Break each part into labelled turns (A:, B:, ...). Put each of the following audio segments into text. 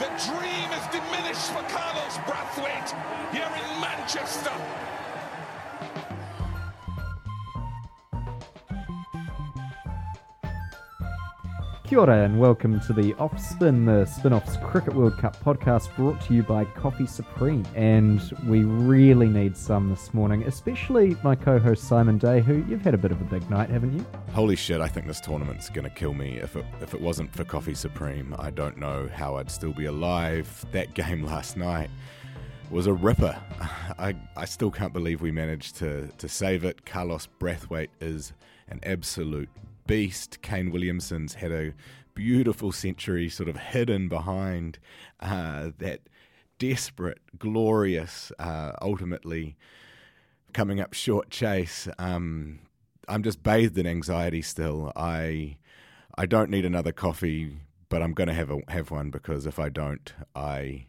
A: The dream is diminished for Carlos Brathwaite here in Manchester.
B: Kia ora and welcome to the Offspin, the Spin-Off's Cricket World Cup podcast brought to you by Coffee Supreme. And we really need some this morning, especially my co-host Simon Day, who you've had a bit of a big night, haven't you?
C: Holy shit, I think this tournament's going to kill me. If it, if it wasn't for Coffee Supreme, I don't know how I'd still be alive. That game last night was a ripper. I, I still can't believe we managed to, to save it. Carlos Brathwaite is an absolute beast. Kane Williamson's had a beautiful century sort of hidden behind uh, that desperate, glorious, uh, ultimately coming up short chase. Um, I'm just bathed in anxiety still. I I don't need another coffee, but I'm going to have a, have one because if I don't, I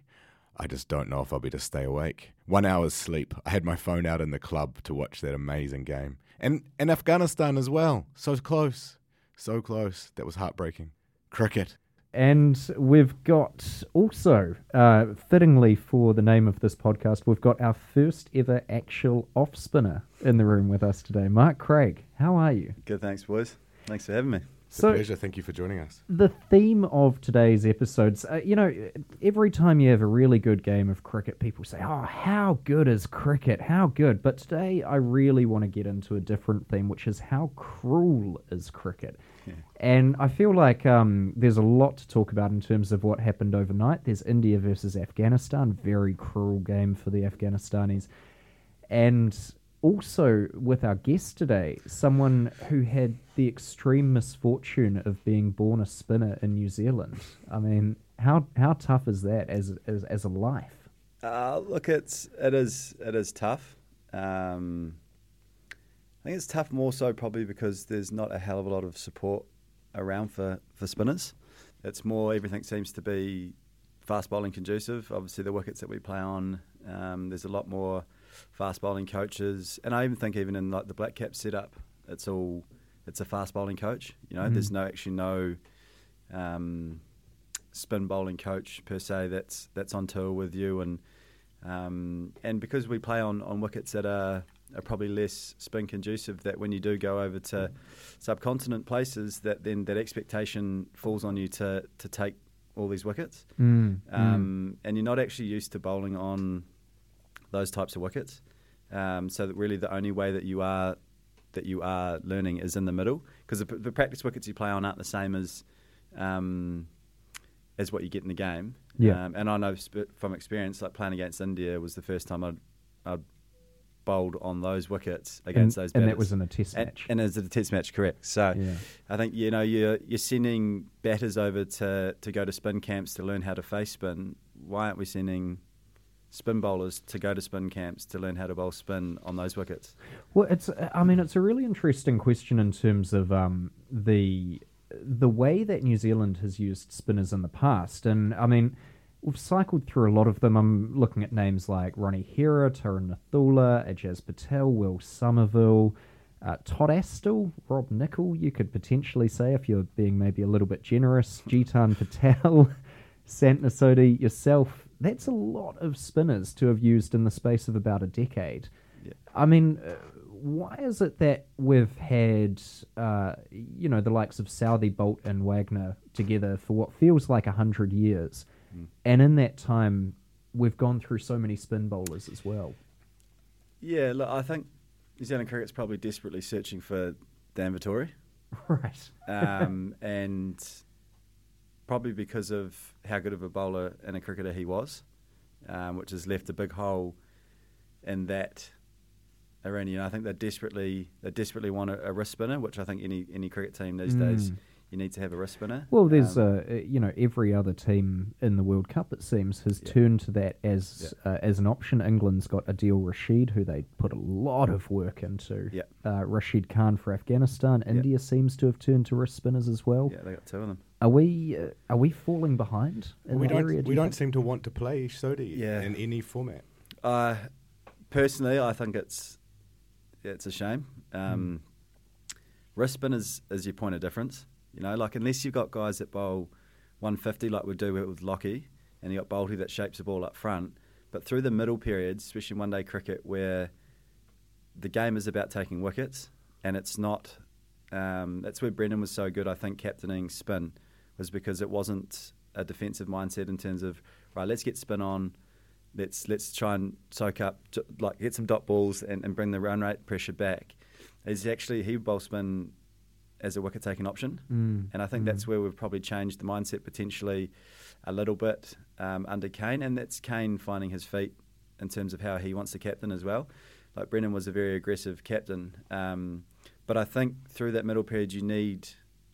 C: I just don't know if I'll be to stay awake. One hour's sleep. I had my phone out in the club to watch that amazing game, and and Afghanistan as well. So close, so close. That was heartbreaking. Cricket.
B: And we've got also, uh, fittingly for the name of this podcast, we've got our first ever actual off spinner in the room with us today. Mark Craig, how are you?
D: Good, thanks, boys. Thanks for having me.
C: It's a
B: So-
C: pleasure. Thank you for joining us.
B: The theme of today's episodes, uh, you know, every time you have a really good game of cricket, people say, Oh, how good is cricket? How good? But today I really want to get into a different theme, which is how cruel is cricket? And I feel like um, there's a lot to talk about in terms of what happened overnight. There's India versus Afghanistan, very cruel game for the Afghanistanis. And also with our guest today, someone who had the extreme misfortune of being born a spinner in New Zealand. I mean, how how tough is that as as, as a life?
D: Uh, look, it's it is it is tough. Um, I think it's tough more so probably because there's not a hell of a lot of support around for, for spinners. It's more everything seems to be fast bowling conducive. Obviously, the wickets that we play on, um, there's a lot more fast bowling coaches, and I even think even in like the black cap setup, it's all it's a fast bowling coach. You know, there's no actually no um, spin bowling coach per se that's that's on tour with you and um, and because we play on, on wickets that are, are probably less spin conducive that when you do go over to subcontinent places that then that expectation falls on you to, to take all these wickets.
B: Mm,
D: um, and you're not actually used to bowling on those types of wickets um, so that really the only way that you are that you are learning is in the middle because the, the practice wickets you play on aren't the same as um, as what you get in the game.
B: Yeah.
D: Um, and I know sp- from experience, like playing against India was the first time I'd, I'd bowled on those wickets against
B: and,
D: those.
B: and that was in a test
D: And,
B: match.
D: and it's a test match, correct? So
B: Yeah.
D: I think you know you're you're sending batters over to to go to spin camps to learn how to face spin. Why aren't we sending spin bowlers to go to spin camps to learn how to bowl spin on those wickets?
B: Well, it's. I mean, it's a really interesting question in terms of um, the the way that New Zealand has used spinners in the past, and I mean, we've cycled through a lot of them. I'm looking at names like Ronnie Hira, Tarun Nethula, Ajaz Patel, Will Somerville. Uh, Todd Astle, Rob Nicol, you could potentially say if you're being maybe a little bit generous. Jeetan Patel, Sant Nasodi, yourself, that's a lot of spinners to have used in the space of about a decade.
D: Yeah.
B: I mean, uh, why is it that we've had, uh, you know, the likes of Southey, Boult, and Wagner together for what feels like a hundred years, and in that time, we've gone through so many spin bowlers as well.
D: Yeah, look, I think New Zealand cricket's probably desperately searching for Dan Vettori.
B: Right.
D: um, and probably because of how good of a bowler and a cricketer he was, um, which has left a big hole in that arena. You I think they desperately they desperately want a, a wrist spinner, which I think any any cricket team these days
B: Mm.
D: you need to have a wrist spinner.
B: Well, there's,
D: Um,
B: uh, you know, every other team in the World Cup, it seems, has
D: Yeah.
B: turned to that as uh, as an option. England's got Adil Rashid, who they put a lot of work into.
D: Yeah.
B: Uh, Rashid Khan for Afghanistan. India seems to have turned to wrist spinners as well.
D: yeah, they got two of them.
B: Are we uh, are we falling behind in
C: we don't
B: area? do
C: we don't
B: think?
C: seem to want to play Sodi
D: Yeah.
C: in any format.
D: Uh, personally, I think it's yeah, it's a shame. Um, Wrist spin is, is your point of difference. You know, like unless you've got guys that bowl 150 like we do with Lockie, and you got Bolty that shapes the ball up front. But through the middle periods, especially one day cricket, where the game is about taking wickets, and it's not. Um, that's where Brendon was so good. I think captaining spin was because it wasn't a defensive mindset in terms of right. Let's get spin on. Let's let's try and soak up, like get some dot balls and, and bring the run rate pressure back. Is actually he bowl spin as a wicket taking option,
B: Mm,
D: and I think
B: mm.
D: that's where we've probably changed the mindset potentially a little bit um, under Kane, and that's Kane finding his feet in terms of how he wants to captain as well. Like Brendon was a very aggressive captain, um, but I think through that middle period you need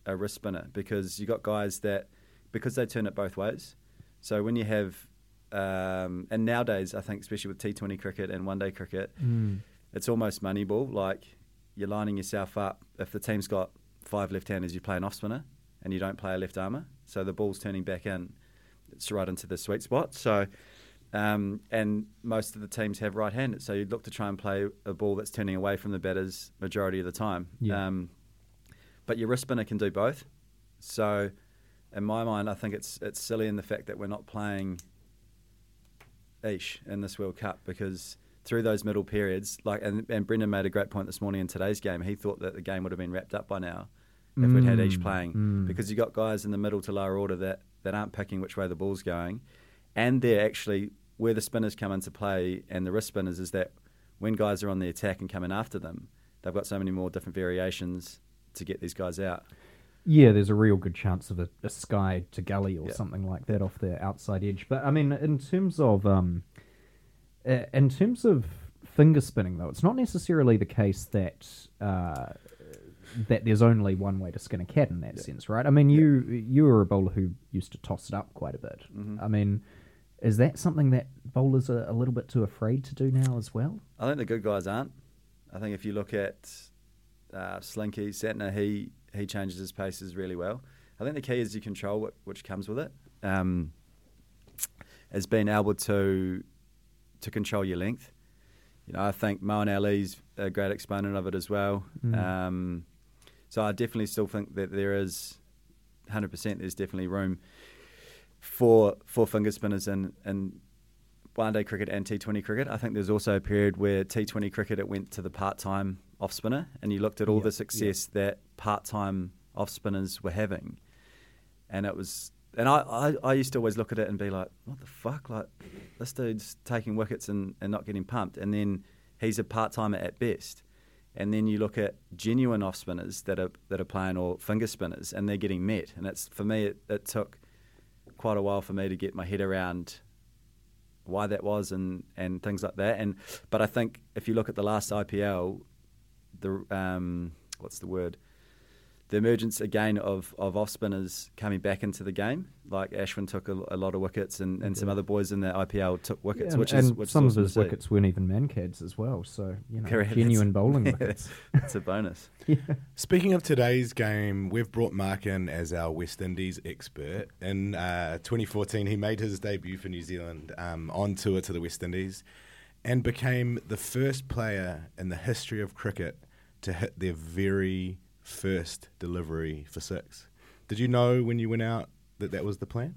D: a wrist spinner because you got guys that because they turn it both ways. So when you have um, and nowadays I think especially with T20 cricket and one day cricket,
B: Mm.
D: it's almost moneyball. Like you're lining yourself up. If the team's got five left-handers, you play an off spinner, and you don't play a left armour. So the ball's turning back in. It's right into the sweet spot. So, um, and most of the teams have right-handed. So you'd look to try and play a ball that's turning away from the batters majority of the time.
B: Yeah.
D: Um, but your wrist spinner can do both. So, in my mind, I think it's it's silly in the fact that we're not playing Ish in this World Cup because through those middle periods, like and, and Brendon made a great point this morning in today's game. He thought that the game would have been wrapped up by now if we'd had Ish
B: Mm,
D: playing
B: mm.
D: because you've got guys in the middle to lower order that, that aren't picking which way the ball's going, and they're actually where the spinners come into play and the wrist spinners is that when guys are on the attack and coming after them, they've got so many more different variations to get these guys out.
B: Yeah, there's a real good chance of a, a sky to gully or
D: Yeah.
B: something like that off the outside edge. But I mean, in terms of um, in terms of finger spinning, though, it's not necessarily the case that uh, that there's only one way to skin a cat in that sense, right? I mean, you you were a bowler who used to toss it up quite a bit.
D: Mhm.
B: I mean, is that something that bowlers are a little bit too afraid to do now as well?
D: I think the good guys aren't. I think if you look at uh, Slinky, Santner, he he changes his paces really well. I think the key is you control what, which comes with it. Um, is being able to to control your length. You know, I think Moeen Ali's a great exponent of it as well.
B: Mm.
D: Um, so I definitely still think that there is, hundred percent, there's definitely room for for finger spinners in in one day cricket and T20 cricket. I think there's also a period where T20 cricket it went to the part time off spinner, and you looked at all
B: Yeah,
D: the success that part time off spinners were having, and it was. And I, I, I used to always look at it and be like, what the fuck? Like, this dude's taking wickets and, and not getting pumped. And then he's a part timer at best. And then you look at genuine off spinners that are that are playing or finger spinners and they're getting met. And it's for me it, it took quite a while for me to get my head around why that was and, and things like that. And but I think if you look at the last IPL, the um, what's the word? The emergence again of, of off spinners coming back into the game, like Ashwin took a, a lot of wickets, and, and some other boys in the IPL took wickets,
B: Yeah,
D: which
B: and,
D: is
B: and
D: which is
B: some of
D: awesome
B: his
D: to see.
B: wickets weren't even mankads as well. So you know,
D: Correct.
B: genuine bowling
D: yeah,
B: wickets.
D: It's a bonus.
B: yeah.
C: Speaking of today's game, we've brought Mark in as our West Indies expert. In uh, 2014, he made his debut for New Zealand um, on tour to the West Indies and became the first player in the history of cricket to hit their very first delivery for six. Did you know when you went out that that was the plan?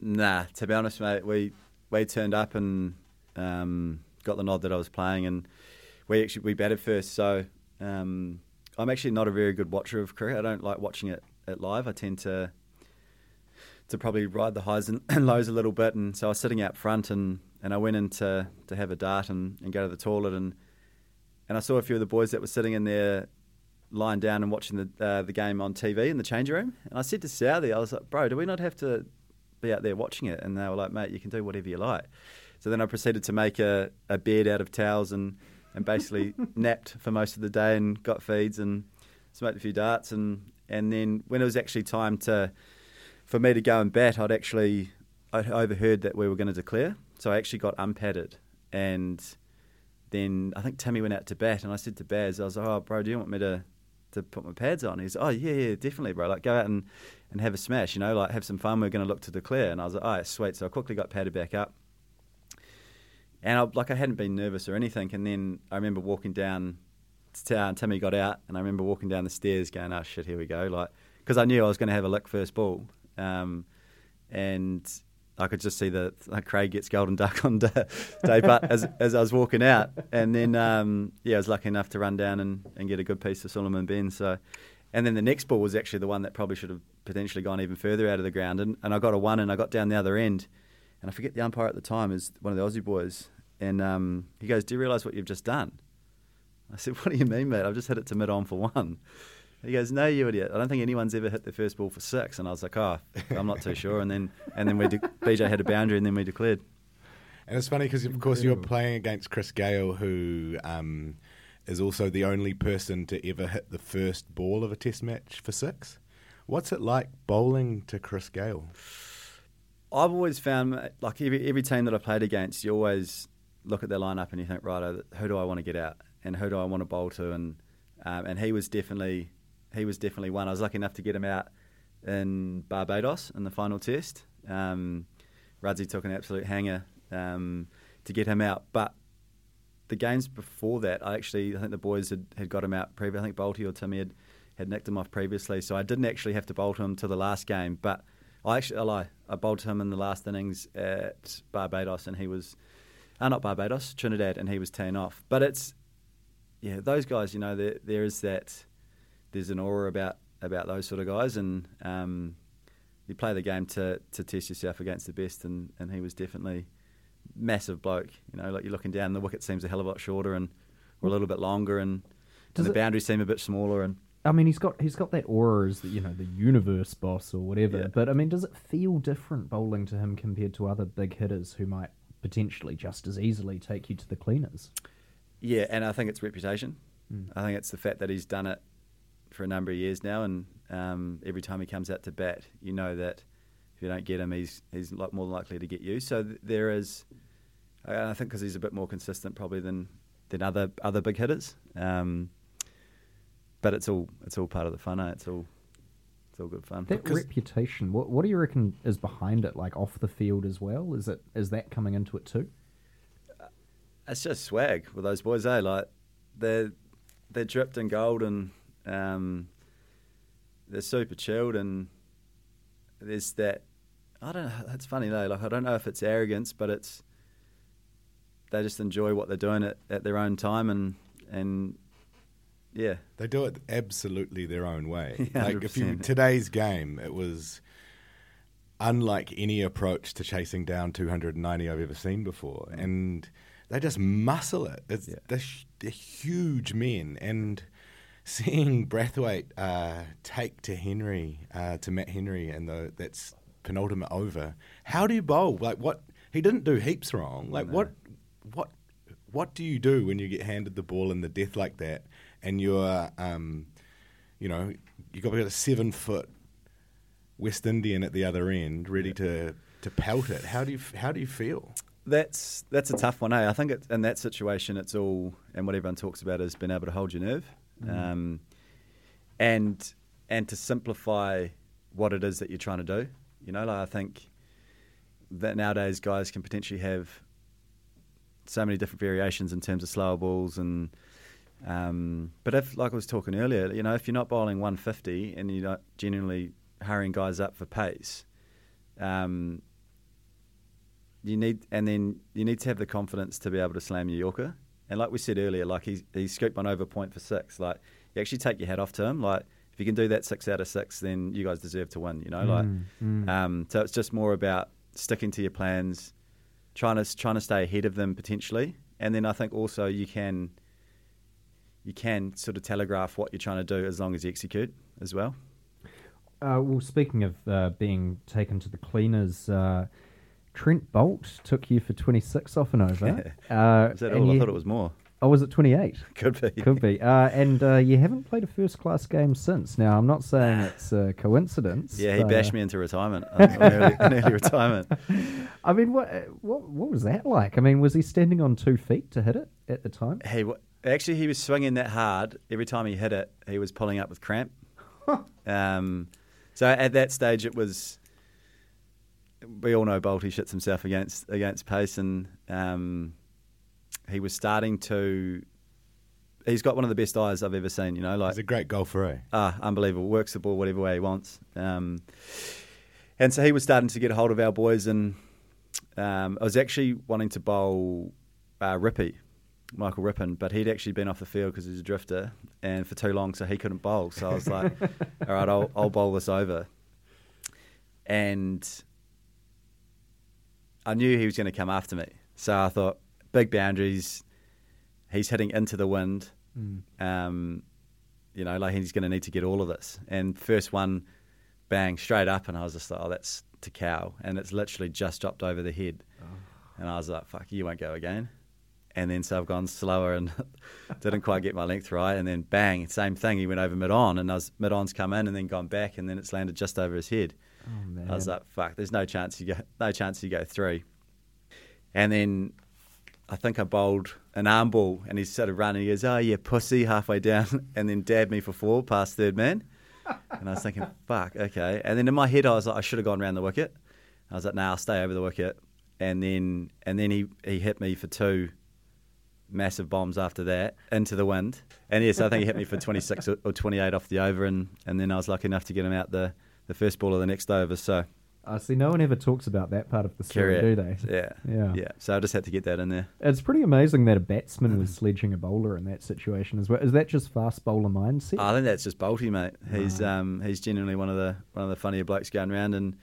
D: Nah, to be honest, mate, we we turned up and um, got the nod that I was playing, and we actually we batted first. So um, I'm actually not a very good watcher of cricket. I don't like watching it, it live. I tend to to probably ride the highs and lows a little bit, and so I was sitting out front, and, and I went in to, to have a dart and, and go to the toilet, and and I saw a few of the boys that were sitting in there lying down and watching the uh, the game on TV in the change room. And I said to Southey, I was like, bro, do we not have to be out there watching it? And they were like, mate, you can do whatever you like. So then I proceeded to make a, a bed out of towels and, and basically napped for most of the day and got feeds and smoked a few darts. And, and then when it was actually time to for me to go and bat, I'd actually I'd overheard that we were going to declare. So I actually got unpadded and then I think Timmy went out to bat, and I said to Baz, I was like, "Oh, bro, do you want me to to put my pads on?" He's, like, "Oh, yeah, yeah, definitely, bro. Like, go out and, and have a smash, you know, like have some fun. We're going to look to declare." And I was like, "Oh, sweet." So I quickly got padded back up, and I, like I hadn't been nervous or anything. And then I remember walking down to town. Timmy got out, and I remember walking down the stairs, going, "Oh shit, here we go!" Like, because I knew I was going to have a lick first ball, um, and I could just see like Craig gets golden duck on day, day but as as I was walking out, and then um, yeah, I was lucky enough to run down and, and get a good piece of Sulieman Benn. So, and then the next ball was actually the one that probably should have potentially gone even further out of the ground, and, and I got a one, and I got down the other end, and I forget the umpire at the time is one of the Aussie boys, and um, he goes, "Do you realise what you've just done?" I said, "What do you mean, mate? I've just hit it to mid on for one." He goes, "No, you idiot! I don't think anyone's ever hit their first ball for six. And I was like, "Oh, I'm not too sure." And then and then we de- BJ had a boundary, and then we declared.
C: And it's funny because, of course, you're playing against Chris Gayle, who um, is also the only person to ever hit the first ball of a Test match for six. What's it like bowling to Chris Gayle?
D: I've always found, like every every team that I played against, you always look at their lineup and you think, right, who do I want to get out, and who do I want to bowl to, and um, and he was definitely he was definitely one. I was lucky enough to get him out in Barbados in the final test. Um, Rudzy took an absolute hanger um, to get him out, but the games before that, I actually I think the boys had, had got him out previously. I think Bolty or Timmy had, had nicked him off previously, so I didn't actually have to bolt him to the last game. But I actually I lie, I bowled to him in the last innings at Barbados, and he was uh, not Barbados, Trinidad, and he was ten off. But it's yeah, those guys, you know, there there is that there's an aura about about those sort of guys, and um, you play the game to to test yourself against the best, and, and he was definitely massive bloke. You know, like you're looking down, the wicket seems a hell of a lot shorter and or a little bit longer, and, and the boundaries seem a bit smaller. And
B: I mean, he's got he's got that aura as the, you know the universe boss or whatever.
D: Yeah.
B: But I mean, does it feel different bowling to him compared to other big hitters who might potentially just as easily take you to the cleaners?
D: yeah, and I think it's reputation. I think it's the fact that he's done it for a number of years now, and um, every time he comes out to bat, you know that if you don't get him, he's he's a lot more likely to get you. So th- there is, I I think, because he's a bit more consistent probably than than other other big hitters. Um, but it's all it's all part of the fun. Eh? It's all it's all good fun.
B: That reputation, what what do you reckon is behind it? Like off the field as well? Is it is that coming into it too?
D: It's just swag with those boys, eh? Like they're they're dripped in gold and um, they're super chilled and there's that. I don't know. It's funny though. Like I don't know if it's arrogance, but it's they just enjoy what they're doing at, at their own time and and yeah,
C: They do it absolutely their own way.
D: Yeah,
C: like if you today's game, it was unlike any approach to chasing down 290 I've ever seen before, and they just muscle it. It's,
D: Yeah.
C: they're, they're huge men, and seeing Brathwaite uh, take to Henry, uh, to Matt Henry, and the, that's penultimate over. How do you bowl? Like what? He didn't do heaps wrong. Like what? What? What do you do when you get handed the ball in the death like that, and you're, um, you know, you got a seven foot West Indian at the other end, ready to to pelt it. How do you how do you feel?
D: that's that's a tough one. Eh? I think it, in that situation, it's all and what everyone talks about is being able to hold your nerve, um, and and to simplify what it is that you're trying to do. You know, like I think that nowadays guys can potentially have so many different variations in terms of slower balls and. Um, but if, like I was talking earlier, you know, if you're not bowling 150 and you're not genuinely hurrying guys up for pace, um, you need, and then you need to have the confidence to be able to slam your Yorker. And like we said earlier, like he he scooped one over point for six. Like you actually take your hat off to him. Like if you can do that six out of six, then you guys deserve to win. You know, like
B: mm.
D: um, so it's just more about sticking to your plans, trying to trying to stay ahead of them potentially, and then I think also you can you can sort of telegraph what you're trying to do as long as you execute as well.
B: Uh, well, speaking of uh, being taken to the cleaners, uh, Trent Boult took you for 26 off and over. uh,
D: Is that all? I thought it was more.
B: Oh, was it 28?
D: Could be.
B: Could be. Uh, and uh, you haven't played a first class game since. Now, I'm not saying it's a coincidence.
D: Yeah, he bashed
B: uh,
D: me into retirement, uh, an early, an early retirement.
B: I mean, what, uh, what what was that like? I mean, was he standing on two feet to hit it at the time?
D: He wa- actually he was swinging that hard every time he hit it. He was pulling up with cramp. um, so at that stage, it was. We all know Bolty shits himself against against pace, and um, he was starting to. He's got one of the best eyes I've ever seen. You know, like
C: He's a great golfer, eh?
D: Ah, unbelievable. Works the ball whatever way he wants. Um, and so he was starting to get a hold of our boys, and um, I was actually wanting to bowl uh, Rippy, Michael Rippon, but he'd actually been off the field because he's a drifter and for too long, so he couldn't bowl. So I was like, all right, I'll, I'll bowl this over. And I knew he was going to come after me. So I thought, big boundaries. He's heading into the wind. Um, you know, like he's going to need to get all of this. And first one, bang, straight up, and I was just like, oh, that's to cow, and it's literally just dropped over the head, and I was like, fuck, you won't go again. And then so I've gone slower and didn't quite get my length right, and then bang, same thing. He went over mid on, and I was mid on's come in, and then gone back, and then it's landed just over his head.
B: Oh, man.
D: I was like, fuck, there's no chance you go, no chance you go three. And then I think I bowled an arm ball, and he started running. He goes, "Oh yeah, pussy," halfway down, and then dabbed me for four past third man. And I was thinking, "Fuck, okay." And then in my head, I was like, "I should have gone around the wicket." I was like, "Nah, I'll stay over the wicket." And then, and then he he hit me for two massive bombs after that into the wind. And yes, I think he hit me for 26 or or 28 off the over, and, and then I was lucky enough to get him out the, the first ball of the next over. So
B: Uh, see, no one ever talks about that part of the story,
D: carry
B: do they?
D: Yeah,
B: Yeah.
D: yeah. So I just had to get that in there.
B: It's pretty amazing that a batsman was sledging a bowler in that situation as well. Is that just fast bowler mindset?
D: I think that's just Bolty, mate. He's um, he's genuinely one of the one of the funnier blokes going around and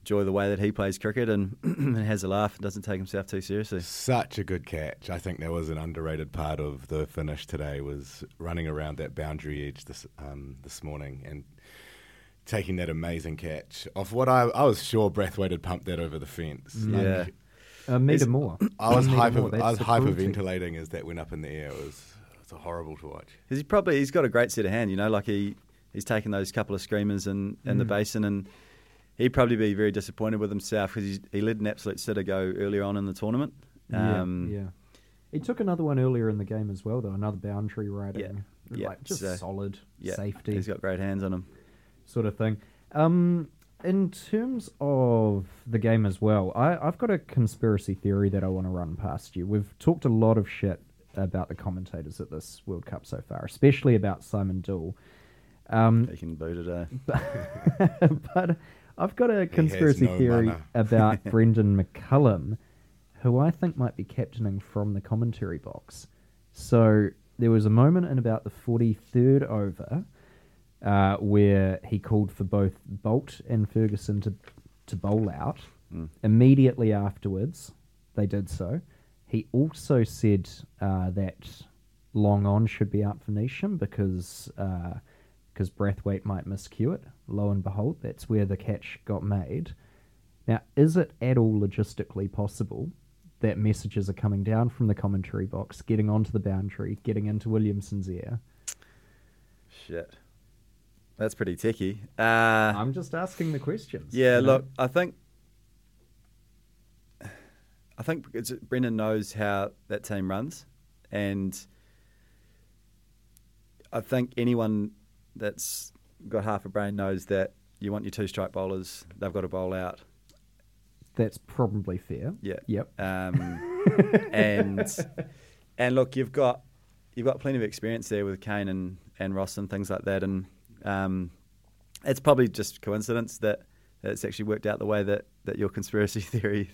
D: enjoy the way that he plays cricket and, and has a laugh and doesn't take himself too seriously.
C: Such a good catch. I think that was an underrated part of the finish today was running around that boundary edge this um, this morning and taking that amazing catch off what I I was sure Brathwaite had pumped that over the fence. Like,
D: Yeah.
B: a meter more.
C: I was hyper
B: more,
C: I was
B: the cruelty.
C: hyperventilating as that went up in the air. It was it was horrible to watch.
D: He's probably he's got a great set of hand, you know. Like he he's taken those couple of screamers in, in the basin, and he'd probably be very disappointed with himself because he led an absolute sitter go earlier on in the tournament. Um,
B: yeah, yeah. He took another one earlier in the game as well, though. Another boundary riding,
D: yeah,
B: like just
D: so-
B: solid
D: yeah,
B: safety
D: He's got great hands on him.
B: Sort of thing. Um, in terms of the game as well, I, I've got a conspiracy theory that I want to run past you. We've talked a lot of shit about the commentators at this World Cup so far, especially about Simon Doull. Um,
D: He can boot it. Uh,
B: but I've got a conspiracy
C: no
B: theory about Brendon McCullum, who I think might be captaining from the commentary box. So there was a moment in about the 43rd over uh, where he called for both Boult and Ferguson to, to bowl out. Immediately afterwards, they did so. He also said uh, that long on should be out for Neesham because uh, because Brathwaite might miscue it. Lo and behold, that's where the catch got made. Now, is it at all logistically possible that messages are coming down from the commentary box, getting onto the boundary, getting into Williamson's ear?
D: shit, that's pretty techie. Uh,
B: I'm just asking the questions.
D: Yeah,
B: you know?
D: look, I think I think it's, Brendon knows how that team runs, and I think anyone that's got half a brain knows that you want your two strike bowlers, they've got to bowl out.
B: that's probably fair.
D: Yeah.
B: Yep.
D: Um, and and look, you've got you've got plenty of experience there with Kane and, and Ross and things like that, and um, it's probably just coincidence that, that it's actually worked out the way that, that your conspiracy theory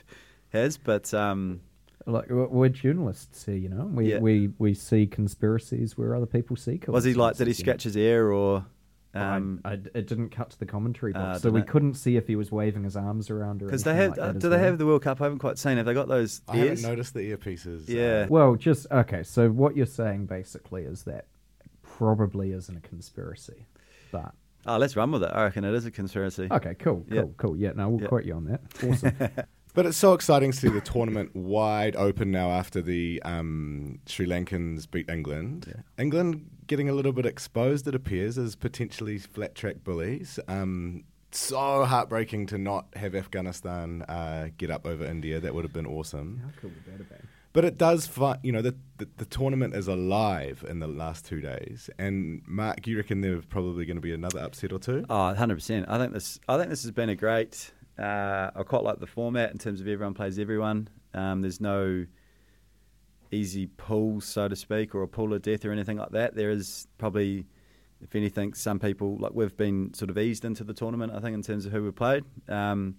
D: has, but um,
B: Like we're journalists here, you know. We
D: Yeah.
B: we we see conspiracies where other people see.
D: was he like? Did he
B: coincidences, you
D: scratch his ear or? Um,
B: I, it didn't cut to the commentary box,
D: Ah,
B: so we
D: it?
B: couldn't see if he was waving his arms around or
D: because they have,
B: like
D: uh, do they
B: well.
D: have the World Cup? I haven't quite seen. Have they got those
C: I
D: ears?
C: haven't noticed the earpieces. uh,
D: Yeah.
B: Well, just okay. So what you're saying basically is that probably isn't a conspiracy, but
D: Oh, let's run with it. I reckon it is a conspiracy.
B: okay, cool, cool,
D: Yeah.
B: cool. Yeah, no, we'll
D: Yeah.
B: quote you on that. Awesome.
C: But it's so exciting to see the tournament wide open now after the um, Sri Lankans beat England. England getting a little bit exposed, it appears, as potentially flat track bullies. Um, so heartbreaking to not have Afghanistan uh, get up over India. That would have been awesome.
B: How cool would that have been?
C: But it does, fi- you know, the, the the tournament is alive in the last two days. And Mark, you reckon there's probably going to be another upset or two?
D: Oh, 100 percent. I think this. I think this has been a great. Uh, I quite like the format in terms of everyone plays everyone. Um, there's no easy pull, so to speak, or a pull of death or anything like that. There is probably, if anything, some people like we've been sort of eased into the tournament. I think in terms of who we played. Um,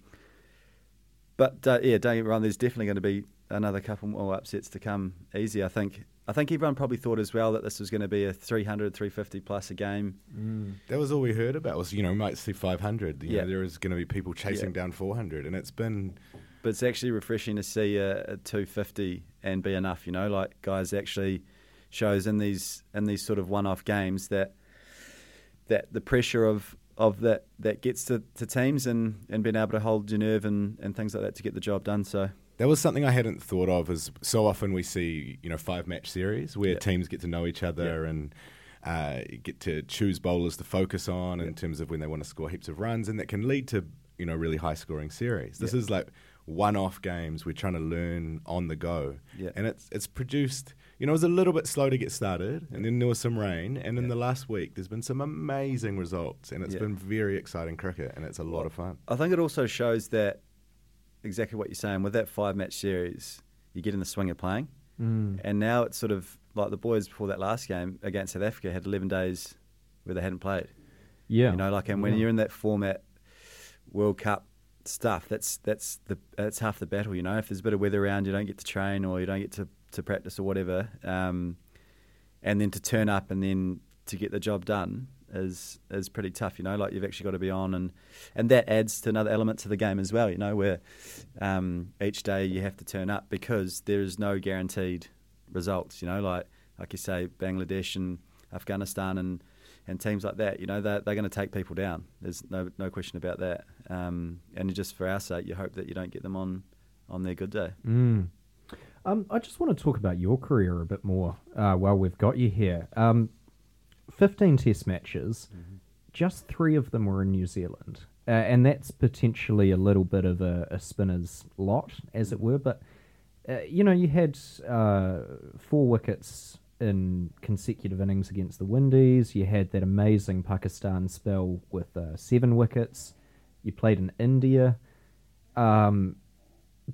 D: but uh, yeah, don't get me wrong. There's definitely going to be another couple more upsets to come. Easy, I think. I think everyone probably thought as well that this was going to be a 300, 350 plus a game. Mm.
C: That was all we heard about was, you know, we might see 500. You
D: Yeah.
C: know, there is going to be people chasing
D: Yeah.
C: down 400. And it's been,
D: but it's actually refreshing to see a, a 250 and be enough. You know, like guys actually shows in these in these sort of one-off games that that the pressure of of that that gets to, to teams and, and being able to hold your nerve and, and things like that to get the job done. So
C: that was something I hadn't thought of as so often we see, you know, five match series where
D: Yeah.
C: teams get to know each other
D: Yeah.
C: and uh, get to choose bowlers to focus on in terms of when they want to score heaps of runs. And that can lead to, you know, really high scoring series. This
D: Yeah.
C: is like one off games. We're trying to learn on the go.
D: Yeah.
C: And it's, it's produced, you know, it was a little bit slow to get started and then there was some rain. And in the last week, there's been some amazing results and it's
D: Yeah.
C: been very exciting cricket and it's a lot of fun.
D: I think it also shows that exactly what you're saying with that five match series, you get in the swing of playing.
B: Mm.
D: And now it's sort of like the boys before that last game against South Africa had 11 days where they hadn't played.
B: Yeah,
D: You know, like, and when
B: Yeah.
D: you're in that format, World Cup stuff, that's that's the that's half the battle. You know, if there's a bit of weather around, you don't get to train or you don't get to, to practice or whatever, um, and then to turn up and then to get the job done is is pretty tough. You know, like you've actually got to be on, and and that adds to another element to the game as well. You know, where um, each day you have to turn up because there is no guaranteed results. You know, like like you say, Bangladesh and Afghanistan and and teams like that, you know, they're, they're going to take people down. There's no no question about that. Um, and just for our sake, you hope that you don't get them on on their good day.
B: Mm. Um, I just want to talk about your career a bit more uh, while we've got you here. Um, 15 test matches, just three of them were in New Zealand. Uh, and that's potentially a little bit of a, a spinner's lot, as it were. But, uh, you know, you had uh, four wickets in consecutive innings against the Windies. You had that amazing Pakistan spell with uh, seven wickets. You played in India. Um,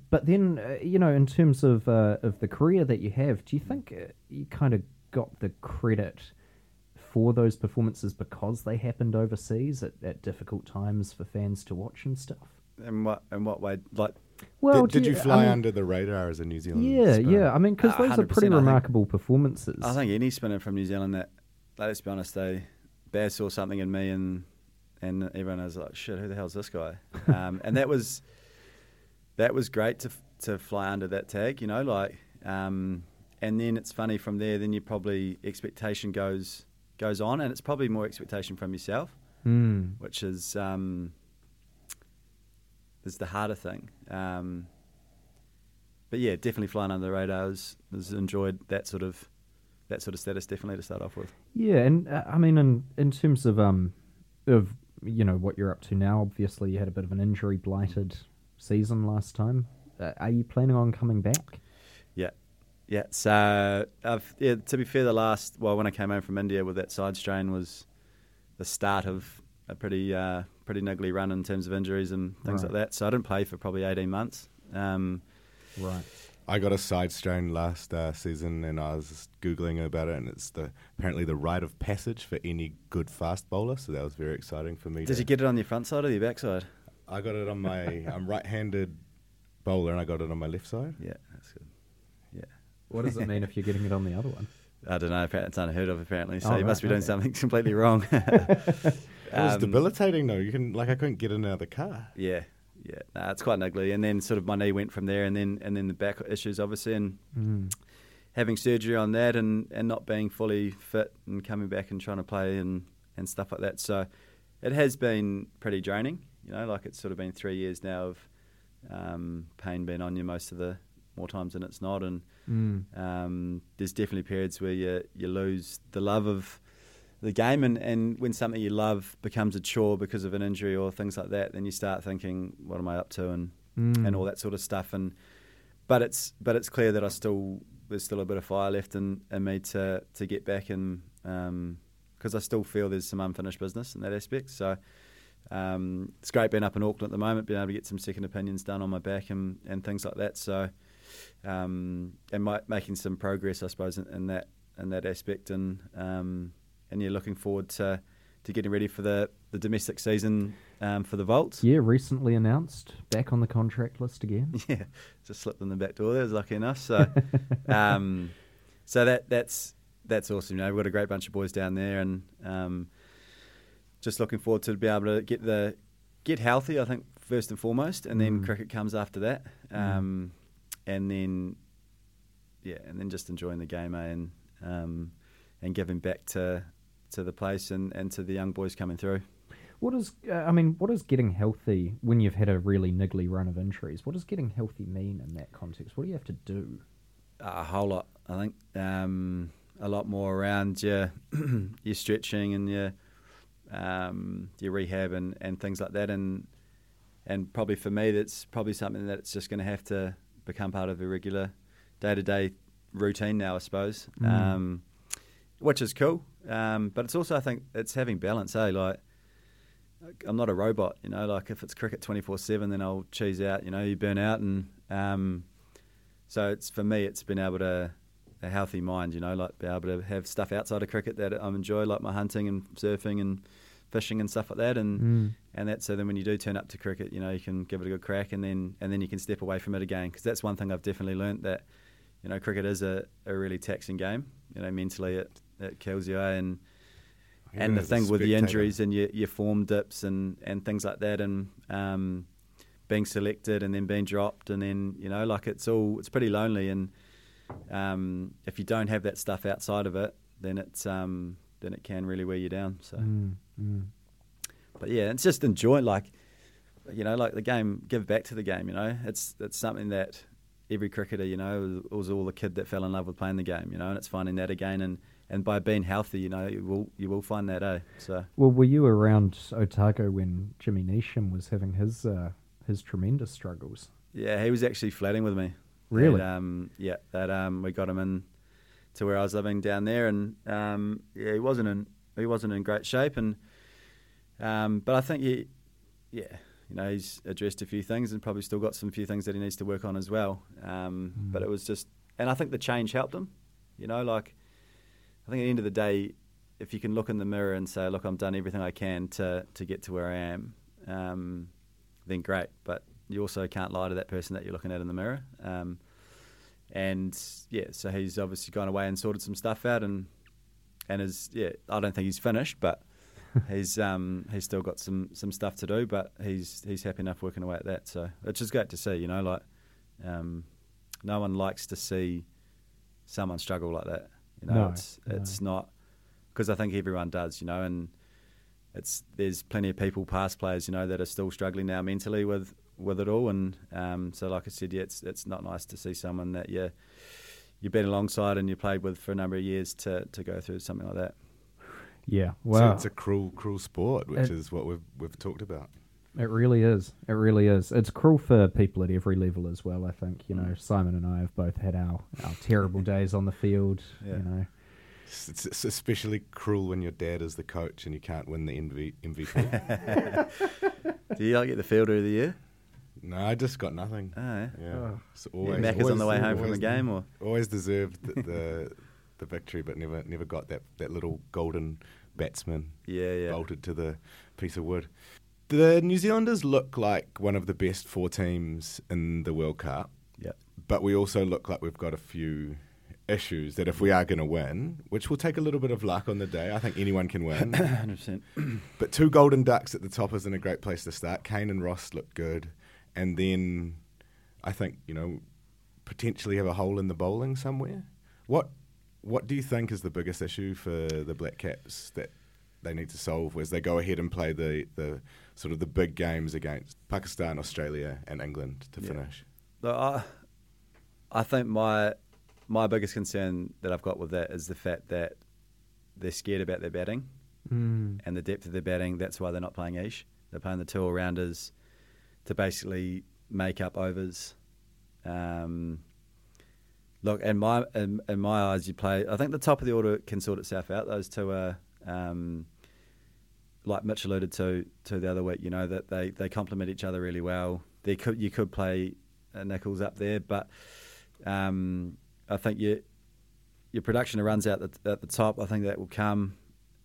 B: but then, uh, you know, in terms of uh, of the career that you have, do you think you kind of got the credit for those performances because they happened overseas at, at difficult times for fans to watch and stuff?
D: In what in what way? Like,
B: Well,
C: did, did
B: do
C: you fly
B: I mean,
C: under the radar as a New Zealand?
B: Yeah,
C: spinner?
B: yeah. I mean, because
D: Uh,
B: those are
D: 100%,
B: pretty
D: I think-
B: remarkable performances.
D: I think any spinner from New Zealand that, like, let's be honest, they Bear saw something in me and and everyone was like, shit, who the hell's this guy? um, and that was that was great to to fly under that tag, you know, like. Um, and then it's funny from there. Then you probably expectation goes goes on, and it's probably more expectation from yourself.
B: Mm.
D: which is um, is the harder thing. Um, but yeah, definitely flying under the radar has, has enjoyed that sort of that sort of status definitely to start off with.
B: Yeah, and uh, I mean, in in terms of um, of you know what you're up to now, obviously you had a bit of an injury blighted season last time. Uh, are you planning on coming back?
D: Yeah. So I've, yeah, to be fair, the last well when I came home from India with that side strain was the start of a pretty uh, pretty niggly run in terms of injuries and things
B: Right.
D: like that. So I didn't play for probably eighteen months. Um,
B: Right.
C: I got a side strain last uh, season, and I was googling about it, and it's the apparently the rite of passage for any good fast bowler. So that was very exciting for me.
D: did
C: to-
D: you get it on your front side or your back side?
C: I got it on my. I'm right-handed bowler and I got it on my left side.
D: Yeah, that's good. Yeah.
B: What does it mean if you're getting it on the other one?
D: I don't know. It's unheard of, apparently. So
B: Oh,
D: you must
B: right,
D: be doing
B: okay.
D: something completely wrong.
C: It was
D: Um,
C: debilitating though. You can like I couldn't get in and out of the car.
D: Yeah, yeah. Nah, it's quite ugly. And then sort of my knee went from there, and then and then the back issues, obviously, and
B: Mm.
D: having surgery on that, and, and not being fully fit, and coming back and trying to play and and stuff like that. So it has been pretty draining. You know, like it's sort of been three years now of um, pain being on you most of the more times than it's not, and
B: Mm.
D: um, there's definitely periods where you you lose the love of the game, and, and when something you love becomes a chore because of an injury or things like that, then you start thinking, what am I up to, and
B: Mm.
D: and all that sort of stuff. And but it's but it's clear that I still there's still a bit of fire left in, in me to to get back and because I still feel there's some unfinished business in that aspect. So. Um, it's great being up in Auckland at the moment, being able to get some second opinions done on my back and, and things like that. So, um, and my, making some progress, I suppose, in, in that in that aspect, and um, and you're looking forward to to getting ready for the, the domestic season um, for the Volts.
B: Yeah, recently announced, back on the contract list again.
D: Yeah, just slipped in the back door. There was lucky enough. So, um, so that that's that's awesome. You know, we've got a great bunch of boys down there, and um, just looking forward to be able to get the get healthy. I think first and foremost, and then
B: Mm.
D: cricket comes after that, um, and then yeah, and then just enjoying the game, eh, and um, and giving back to to the place and, and to the young boys coming through.
B: What is, uh, I mean, what is getting healthy when you've had a really niggly run of injuries? What does getting healthy mean in that context? What do you have to do?
D: a whole lot. I think um, a lot more around your your stretching and your um, your rehab and, and things like that. And and probably for me, that's probably something that's just going to have to become part of a regular day to day routine now, I suppose.
B: Mm.
D: Um, which is cool, um, but it's also I think it's having balance. Eh, like I'm not a robot, you know. Like if it's cricket 24 seven, then I'll cheese out. You know, you burn out, and um, so it's for me, it's been able to a healthy mind, you know, like be able to have stuff outside of cricket that I enjoy, like my hunting and surfing and fishing and stuff like that, and
B: Mm.
D: and that. So then when you do turn up to cricket, you know, you can give it a good crack, and then and then you can step away from it again, because that's one thing I've definitely learnt that, you know, cricket is a, a really taxing game. You know, mentally it it kills you, eh? and
C: Even
D: and the
C: as a
D: thing with the injuries and your, your form dips and, and things like that, and um, being selected and then being dropped, and then you know, like it's all it's pretty lonely. And um, if you don't have that stuff outside of it, then it's um, then it can really wear you down. So,
B: Mm, mm.
D: but yeah, it's just enjoy like you know, like the game, give back to the game. You know, it's it's something that every cricketer, you know, was all the kid that fell in love with playing the game. You know, and it's finding that again and. And by being healthy, you know, you will you will find that, eh? So
B: Well, were you around Otago when Jimmy Neesham was having his uh, his tremendous struggles?
D: Yeah, he was actually flatting with me.
B: Really?
D: That, um, yeah, that um, we got him in to where I was living down there, and um, yeah, he wasn't in he wasn't in great shape, and um, but I think he, yeah, you know, he's addressed a few things and probably still got some few things that he needs to work on as well. Um,
B: Mm.
D: But it was just, and I think the change helped him. You know, like I think at the end of the day, if you can look in the mirror and say, "Look, I've done everything I can to to get to where I am," um, then great. But you also can't lie to that person that you're looking at in the mirror. Um, and yeah, so he's obviously gone away and sorted some stuff out, and and is yeah, I don't think he's finished, but he's um, he's still got some some stuff to do, but he's he's happy enough working away at that. So it's just great to see, you know, like um, no one likes to see someone struggle like that. You know,
B: No,
D: it's
B: no.
D: it's not because I think everyone does, you know, and it's there's plenty of people, past players, you know, that are still struggling now mentally with with it all, and um, so like I said, yeah, it's it's not nice to see someone that you you've been alongside and you played with for a number of years to to go through something like that.
B: Yeah,
C: So
B: wow,
C: it's a cruel, cruel sport, which
B: It-
C: is what we've we've talked about.
B: it really is. It really is. It's cruel for people at every level as well. I think you know. Simon and I have both had our, our terrible days on the field.
D: Yeah.
B: You know,
C: It's, it's- it's especially cruel when your dad is the coach and you can't win the MV, MVP.
D: Do you like get the fielder of the year?
C: no, I just got nothing.
D: Oh, yeah.
C: Yeah,
B: Oh.
C: So
D: Yeah,
C: always,
D: Macca's on the way home from a
C: always-
D: game, or
C: Always deserved the, the the victory, but never never got that, that little golden batsman
D: yeah, yeah.
C: bolted to the piece of wood. The New Zealanders look like one of the best four teams in the World Cup,
D: Yeah.
C: but we also look like we've got a few issues that if we are going to win, which will take a little bit of luck on the day, I think anyone can win.
D: 100%.
C: but two golden ducks at the top isn't a great place to start. Kane and Ross look good, and then I think you know potentially have a hole in the bowling somewhere. What what do you think is the biggest issue for the Black Caps that they need to solve as they go ahead and play the, the sort of the big games against Pakistan, Australia, and England to
D: Yeah.
C: finish?
D: Look, I, I think my my biggest concern that I've got with that is the fact that they're scared about their batting
B: Mm.
D: and the depth of their batting. That's why they're not playing Ish. They're playing the two all rounders to basically make up overs. Um, look, in my in, in my eyes, you play. I think the top of the order can sort itself out. Those two are. Um, like Mitch alluded to to the other week, you know that they, they complement each other really well. They could you could play uh, Nichols up there, but um, I think you, your production runs out the, at the top. I think that will come.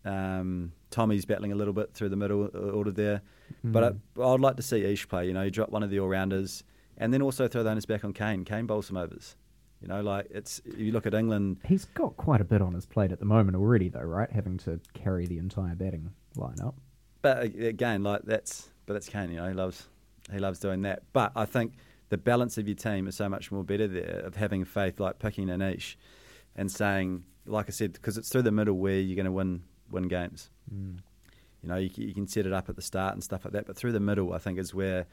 D: Um, Tommy's battling a little bit through the middle uh, order there, but I, I'd like to see Ish play. You know, you drop one of the all rounders, and then also throw the onus back on Kane. Kane bowls some overs. You know, like it's if you look at England.
B: He's got quite a bit on his plate at the moment already, though, right? Having to carry the entire batting lineup.
D: But again, like that's but that's Kane. You know, he loves he loves doing that. But I think the balance of your team is so much more better there of having faith, like picking a niche and saying, like I said, because it's through the middle where you're going to win win games. Mm. You know, you, you can set it up at the start and stuff like that, but through the middle, I think is where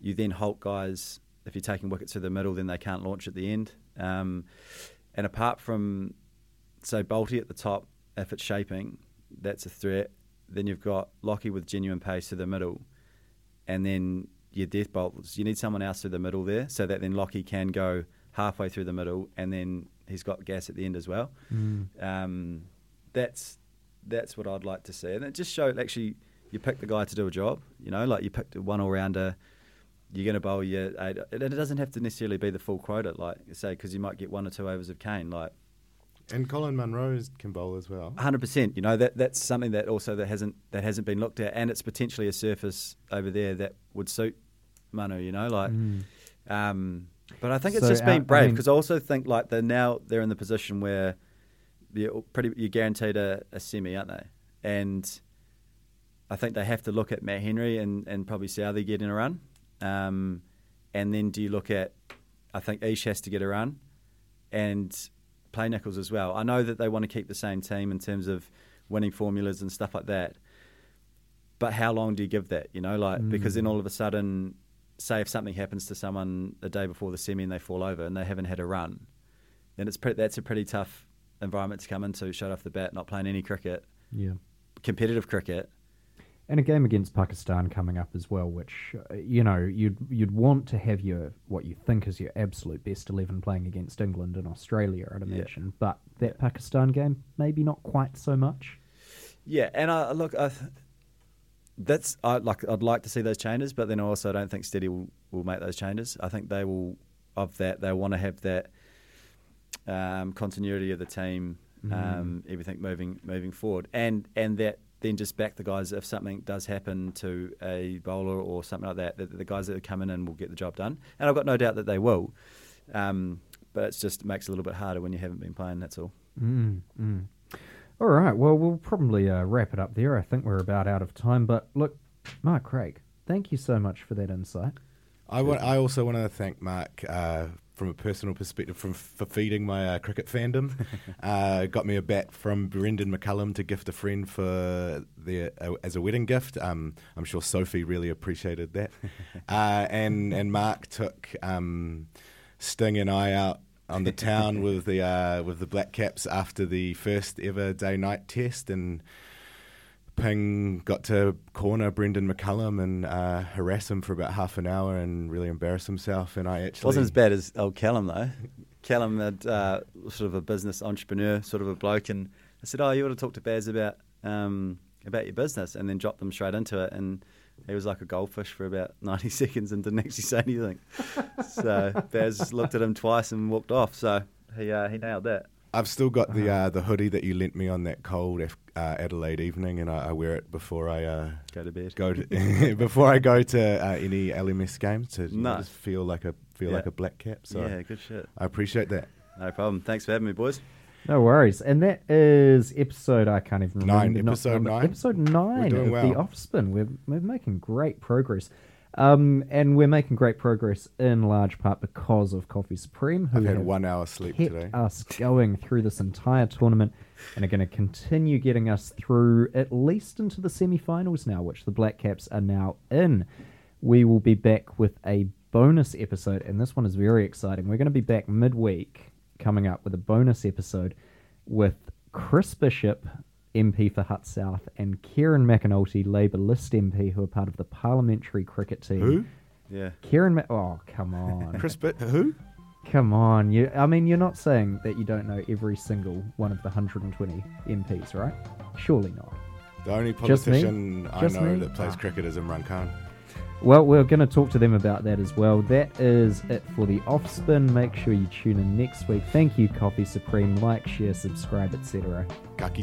D: you then halt guys. If you're taking wickets through the middle, then they can't launch at the end. Um, and apart from, say, Bolty at the top, if it's shaping, that's a threat. Then you've got Lockie with genuine pace to the middle, and then your death bolts. You need someone else through the middle there, so that then Lockie can go halfway through the middle, and then he's got gas at the end as well. Um, that's that's what I'd like to see, and it just showed actually you pick the guy to do a job. You know, like you picked a one all rounder. You're going to bowl your eight. and It doesn't have to necessarily be the full quota, like say, because you might get one or two overs of Kane. Like
C: And Colin Munro can bowl as well.
D: hundred percent. You know that that's something that also that hasn't that hasn't been looked at, and it's potentially a surface over there that would suit Manu. You know, like. Um, but I think it's
B: So,
D: just
B: uh,
D: being
B: I
D: brave
B: mean-
D: because I also think like they're now they're in the position where you're pretty you're guaranteed a, a semi, aren't they? And I think they have to look at Matt Henry and, and probably Southey getting a run. Um, and then do you look at I think Ish has to get a run and play Nichols as well. I know that they want to keep the same team in terms of winning formulas and stuff like that. But how long do you give that? You know, like because then all of a sudden, say if something happens to someone the day before the semi and they fall over and they haven't had a run, then it's that's a pretty tough environment to come into. Shut off the bat, not playing any cricket,
B: Yeah.
D: competitive cricket.
B: And a game against Pakistan coming up as well, which uh, you know you'd you'd want to have your what you think is your absolute best eleven playing against England and Australia, I'd
D: Yeah.
B: imagine. But that Pakistan game, maybe not quite so much.
D: Yeah, and I look, I, that's I like I'd like to see those changes, but then also I don't think Steady will, will make those changes. I think they will of that. They want to have that um, continuity of the team, um, everything moving moving forward, and and that then just back the guys if something does happen to a bowler or something like that. that the guys that are coming in will get the job done, and I've got no doubt that they will. Um, but it's just makes it a little bit harder when you haven't been playing. That's all.
B: Mm, mm. All right. Well, we'll probably uh, wrap it up there. I think we're about out of time. But look, Mark Craig, thank you so much for that insight.
C: I, want, I also want to thank Mark uh, from a personal perspective from, for feeding my uh, cricket fandom. uh, got me a bat from Brendon McCullum to gift a friend for the uh, as a wedding gift. Um, I'm sure Sophie really appreciated that. uh, and and Mark took um, Sting and I out on the town with the uh, with the Black Caps after the first ever day night test and. Ping got to corner Brendon McCullum and uh, harass him for about half an hour and really embarrass himself. And I actually
D: wasn't as bad as old Callum though. Callum had uh, sort of a business entrepreneur, sort of a bloke, and I said, "Oh, you ought to talk to Baz about um, about your business," and then dropped them straight into it. And he was like a goldfish for about ninety seconds and didn't actually say anything. so Baz looked at him twice and walked off. So he uh, he nailed that.
C: I've still got the uh, the hoodie that you lent me on that cold F- uh, Adelaide evening, and I, I wear it before I uh,
D: Go to bed.
C: go to before I go to uh, any LMS games to you know,
D: Nice.
C: just feel like a feel
D: Yeah.
C: like a black cap. So
D: yeah, good shit.
C: I appreciate that.
D: No problem. Thanks for having me, boys.
B: No worries. And that is episode, I can't even
C: Nine,
B: remember. not
C: episode
B: number-
C: nine.
B: Episode 9
C: doing
B: of The. Offspin. We're, we're making great progress. Um, and we're making great progress in large part because of Coffee Supreme, who
C: I've had one hour sleep
B: kept
C: today.
B: us going through this entire tournament and are going to continue getting us through at least into the semi-finals now, which the Black Caps are now in. We will be back with a bonus episode, and this one is very exciting. We're going to be back midweek, coming up with a bonus episode with Chris Bishop, MP for Hutt South, and Kieran McAnulty, Labour List MP, who are part of the parliamentary cricket team.
C: Who?
D: Yeah.
B: Kieran, Ma- oh come on,
C: Chris Bit who?
B: Come on, you. I mean, you're not saying that you don't know every single one of the 120 MPs, right? Surely not.
C: The only politician I
B: Just
C: know
B: me?
C: that plays
B: Ah.
C: cricket is Imran Khan.
B: Well, we're going to talk to them about that as well. That is it for the offspin. Make sure you tune in next week. Thank you, Coffee Supreme. Like, share, subscribe, etc.
C: Kaki